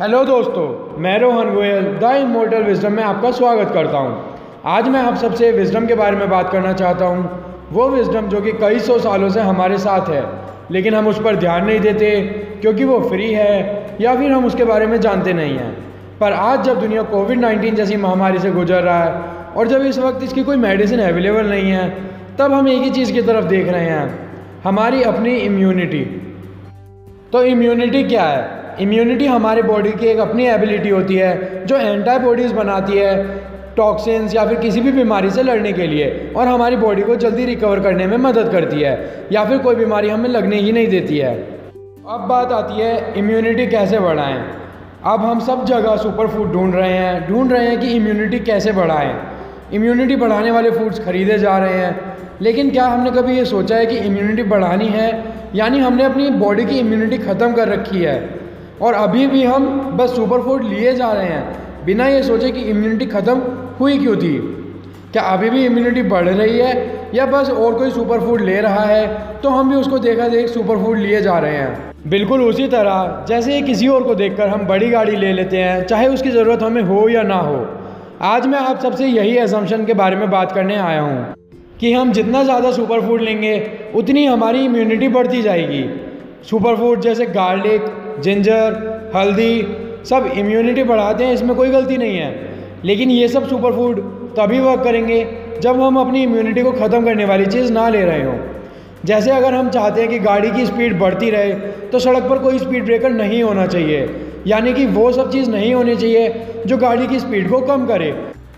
Hello दोस्तों, मैं Rohan Goyal, the immortal wisdom में आपका स्वागत करता हूँ। आज मैं आप सबसे विजडम के बारे में बात करना चाहता हूँ। वो विजडम जो कि कई सौ सालों से हमारे साथ है, लेकिन हम उस पर ध्यान नहीं देते, क्योंकि वो फ्री है, या फिर हम उसके बारे में जानते नहीं हैं पर आज जब दुनिया कोविड 19 जैसी महामारी से गुजर रहा है, और जब इस वक्त इसकी कोई मेडिसिन अवेलेबल नहीं है, तब हम एक ही चीज़ की तरफ़ देख रहे हैं, हमारी अपनी इम्यूनिटी तो इम्यूनिटी क्या है इम्यूनिटी हमारे बॉडी की एक अपनी एबिलिटी होती है, जो एंटीबॉडीज़ बनाती है टॉक्सिन्स या फिर किसी भी बीमारी से लड़ने के लिए, और हमारी बॉडी को जल्दी रिकवर करने में मदद करती है, या फिर कोई बीमारी हमें लगने ही नहीं देती है। अब बात आती है इम्यूनिटी कैसे बढ़ाएँ? अब हम सब जगह सुपर फ़ूड ढूंढ रहे हैं, ढूंढ रहे हैं कि इम्यूनिटी कैसे बढ़ाएँ? इम्यूनिटी बढ़ाने वाले फूड्स खरीदे जा रहे हैं, लेकिन क्या हमने कभी ये सोचा है कि इम्यूनिटी बढ़ानी है? यानी हमने अपनी बॉडी की इम्यूनिटी ख़त्म कर रखी है। और अभी भी हम बस सुपर फ़ूड लिए जा रहे हैं। बिना ये सोचे कि इम्यूनिटी ख़त्म हुई क्यों थी? क्या अभी भी इम्यूनिटी बढ़ रही है? या बस और कोई सुपर फ़ूड ले रहा है तो हम भी उसको देखा देख सुपर फ़ूड लिए जा रहे हैं। बिल्कुल उसी तरह, जैसे किसी और को देखकर हम बड़ी गाड़ी ले लेते हैं, चाहे उसकी ज़रूरत हमें हो या ना हो। आज मैं आप सबसे यही एजम्पन के बारे में बात करने आया हूँ, कि हम जितना ज़्यादा सुपर फ़ूड लेंगे, उतनी हमारी इम्यूनिटी बढ़ती जाएगी। सुपर फ़ूड जैसे गार्लिक जिंजर, हल्दी, सब इम्यूनिटी बढ़ाते हैं, इसमें कोई गलती नहीं है। लेकिन ये सब सुपर फ़ूड तभी वर्क करेंगे जब हम अपनी इम्यूनिटी को ख़त्म करने वाली चीज़ ना ले रहे हों। जैसे अगर हम चाहते हैं कि गाड़ी की स्पीड बढ़ती रहे तो सड़क पर कोई स्पीड ब्रेकर नहीं होना चाहिए। यानी कि वो सब चीज़ नहीं होनी चाहिए जो गाड़ी की स्पीड को कम करे।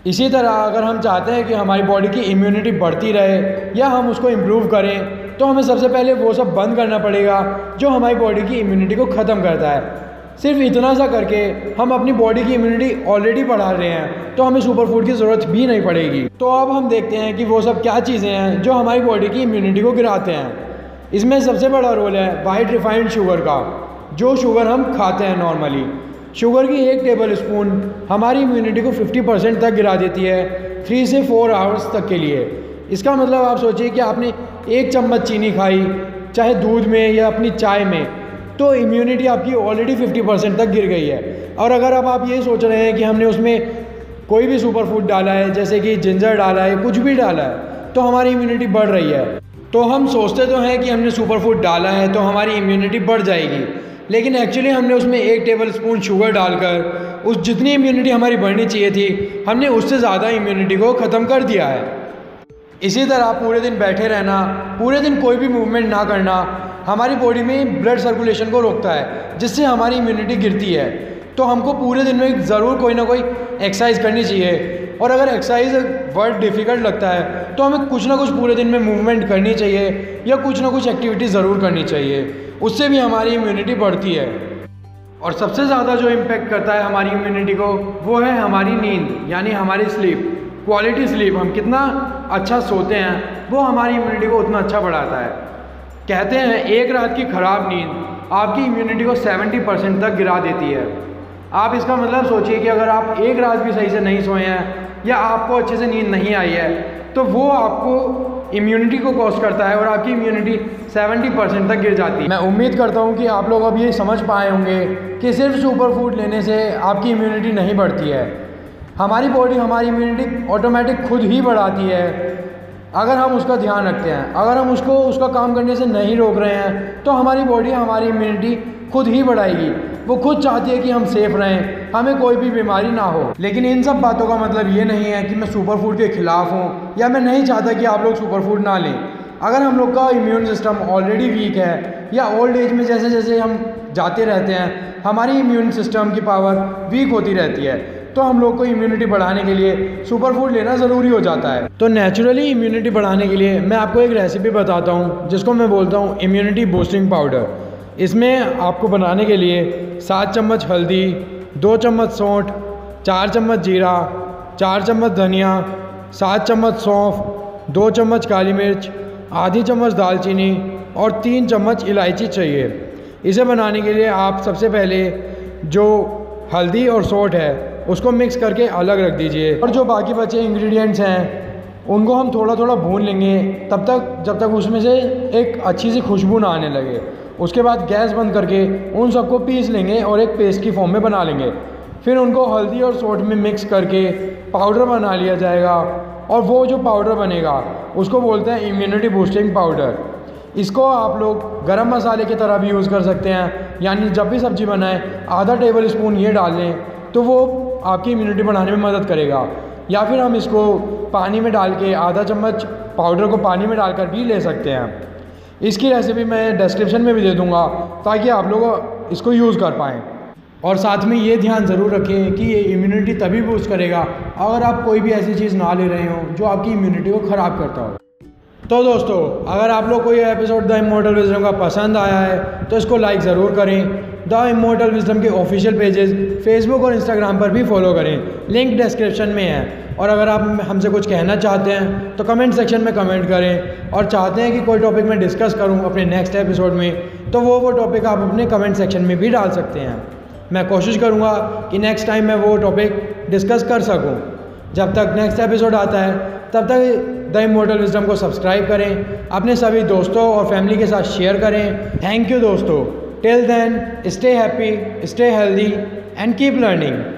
इसी तरह अगर हम चाहते हैं कि हमारी बॉडी की इम्यूनिटी बढ़ती रहे या हम उसको इम्प्रूव करें तो हमें सबसे पहले वो सब बंद करना पड़ेगा जो हमारी बॉडी की इम्यूनिटी को ख़त्म करता है। सिर्फ़ इतना सा करके हम अपनी बॉडी की इम्यूनिटी ऑलरेडी बढ़ा रहे हैं तो हमें सुपर फ़ूड की ज़रूरत भी नहीं पड़ेगी। तो अब हम देखते हैं कि वो सब क्या चीज़ें हैं जो हमारी बॉडी की इम्यूनिटी को गिराते हैं। इसमें सबसे बड़ा रोल है वाइट रिफाइंड शुगर का, जो शुगर हम खाते हैं नॉर्मली शुगर की एक टेबल स्पून हमारी इम्यूनिटी को 50 परसेंट तक गिरा देती है थ्री से फोर आवर्स तक के लिए। इसका मतलब आप सोचिए कि आपने एक चम्मच चीनी खाई, चाहे दूध में या अपनी चाय में तो इम्यूनिटी आपकी ऑलरेडी 50 परसेंट तक गिर गई है। और अगर अब आप ये सोच रहे हैं कि हमने उसमें कोई भी सुपर फ़ूड डाला है, जैसे कि जिंजर डाला है, कुछ भी डाला है तो हमारी इम्यूनिटी बढ़ रही है। तो हम सोचते तो हैं कि हमने सुपर फ़ूड डाला है तो हमारी इम्यूनिटी बढ़ जाएगी। लेकिन एक्चुअली हमने उसमें एक टेबल स्पून शुगर डालकर, उस जितनी इम्यूनिटी हमारी बढ़नी चाहिए थी, हमने उससे ज़्यादा इम्यूनिटी को ख़त्म कर दिया है। इसी तरह पूरे दिन बैठे रहना, पूरे दिन कोई भी मूवमेंट ना करना, हमारी बॉडी में ब्लड सर्कुलेशन को रोकता है, जिससे हमारी इम्यूनिटी गिरती है। तो हमको पूरे दिन में ज़रूर कोई ना कोई एक्सरसाइज करनी चाहिए। और अगर एक्सरसाइज वर्ड डिफ़िकल्ट लगता है तो हमें कुछ ना कुछ पूरे दिन में मूवमेंट करनी चाहिए, या कुछ ना कुछ एक्टिविटी ज़रूर करनी चाहिए। उससे भी हमारी इम्यूनिटी बढ़ती है। और सबसे ज़्यादा जो इम्पेक्ट करता है हमारी इम्यूनिटी को, वो है हमारी नींद, यानी हमारी स्लीप क्वालिटी स्लीप हम कितना अच्छा सोते हैं, वो हमारी इम्यूनिटी को उतना अच्छा बढ़ाता है। कहते हैं, एक रात की ख़राब नींद आपकी इम्यूनिटी को 70 परसेंट तक गिरा देती है। आप इसका मतलब सोचिए कि अगर आप एक रात भी सही से नहीं सोए हैं, या आपको अच्छे से नींद नहीं आई है तो वो आपको इम्यूनिटी को कॉस्ट करता है और आपकी इम्यूनिटी 70 परसेंट तक गिर जाती है। मैं उम्मीद करता हूँ कि आप लोग अब ये समझ पाए होंगे कि सिर्फ़ सुपर फ़ूड लेने से आपकी इम्यूनिटी नहीं बढ़ती है। हमारी बॉडी हमारी इम्यूनिटी ऑटोमेटिक खुद ही बढ़ाती है। अगर हम उसका ध्यान रखते हैं, अगर हम उसको, उसका काम करने से नहीं रोक रहे हैं तो हमारी बॉडी हमारी इम्यूनिटी खुद ही बढ़ाएगी। वो खुद चाहती है कि हम सेफ़ रहें, हमें कोई भी बीमारी ना हो। लेकिन इन सब बातों का मतलब ये नहीं है कि मैं सुपर फ़ूड के ख़िलाफ़ हूँ, या मैं नहीं चाहता कि आप लोग सुपर फ़ूड ना लें। अगर हम लोग का इम्यून सिस्टम ऑलरेडी वीक है, या ओल्ड एज में जैसे जैसे हम जाते रहते हैं, हमारी इम्यून सिस्टम की पावर वीक होती रहती है तो हम लोग को इम्यूनिटी बढ़ाने के लिए सुपर फ़ूड लेना ज़रूरी हो जाता है। तो नेचुरली इम्यूनिटी बढ़ाने के लिए मैं आपको एक रेसिपी बताता हूँ, जिसको मैं बोलता हूँ इम्यूनिटी बूस्टिंग पाउडर इसमें आपको बनाने के लिए सात चम्मच हल्दी, दो चम्मच सौंठ, चार चम्मच जीरा, चार चम्मच धनिया, सात चम्मच सौंफ, दो चम्मच काली मिर्च, आधी चम्मच दालचीनी और तीन चम्मच इलायची चाहिए। इसे बनाने के लिए आप सबसे पहले जो हल्दी और सौंठ है, उसको मिक्स करके अलग रख दीजिए। और जो बाकी बचे इंग्रेडिएंट्स हैं उनको हम थोड़ा थोड़ा भून लेंगे। तब तक, जब तक उसमें से एक अच्छी सी खुशबू ना आने लगे। उसके बाद गैस बंद करके उन सबको पीस लेंगे और एक पेस्ट की फॉर्म में बना लेंगे। फिर उनको हल्दी और सोट में मिक्स करके पाउडर बना लिया जाएगा और वो जो पाउडर बनेगा, उसको बोलते हैं इम्यूनिटी बूस्टिंग पाउडर इसको आप लोग गरम मसाले की तरह भी यूज़ कर सकते हैं। यानी जब भी सब्ज़ी बनाएँ, आधा टेबल स्पून ये डाल लें तो वो आपकी इम्यूनिटी बढ़ाने में मदद करेगा। या फिर हम इसको पानी में डाल के आधा चम्मच पाउडर को पानी में डालकर भी ले सकते हैं। इसकी रेसिपी मैं डिस्क्रिप्शन में भी दे दूँगा ताकि आप लोग इसको यूज़ कर पाएँ। और साथ में ये ध्यान ज़रूर रखें कि ये इम्यूनिटी तभी बूस्ट करेगा अगर आप कोई भी ऐसी चीज़ ना ले रहे हो जो आपकी इम्यूनिटी को ख़राब करता हो। तो दोस्तों, अगर आप लोग को ये एपिसोड द इमोटल विजडम का पसंद आया है तो इसको लाइक ज़रूर करें। द इमोटल विजडम के ऑफिशियल पेजेस फेसबुक और इंस्टाग्राम पर भी फॉलो करें। लिंक डिस्क्रिप्शन में है। और अगर आप हमसे कुछ कहना चाहते हैं तो कमेंट सेक्शन में कमेंट करें। और चाहते हैं कि कोई टॉपिक मैं डिस्कस करूँ अपने नेक्स्ट एपिसोड में तो वो वो टॉपिक आप अपने कमेंट सेक्शन में भी डाल सकते हैं। मैं कोशिश करूँगा कि नेक्स्ट टाइम मैं वो टॉपिक डिस्कस कर सकूँ। जब तक नेक्स्ट एपिसोड आता है, तब तक द इमोटल विजडम को सब्सक्राइब करें। अपने सभी दोस्तों और फैमिली के साथ शेयर करें। थैंक यू दोस्तों। Till then, stay happy, stay healthy, and keep learning.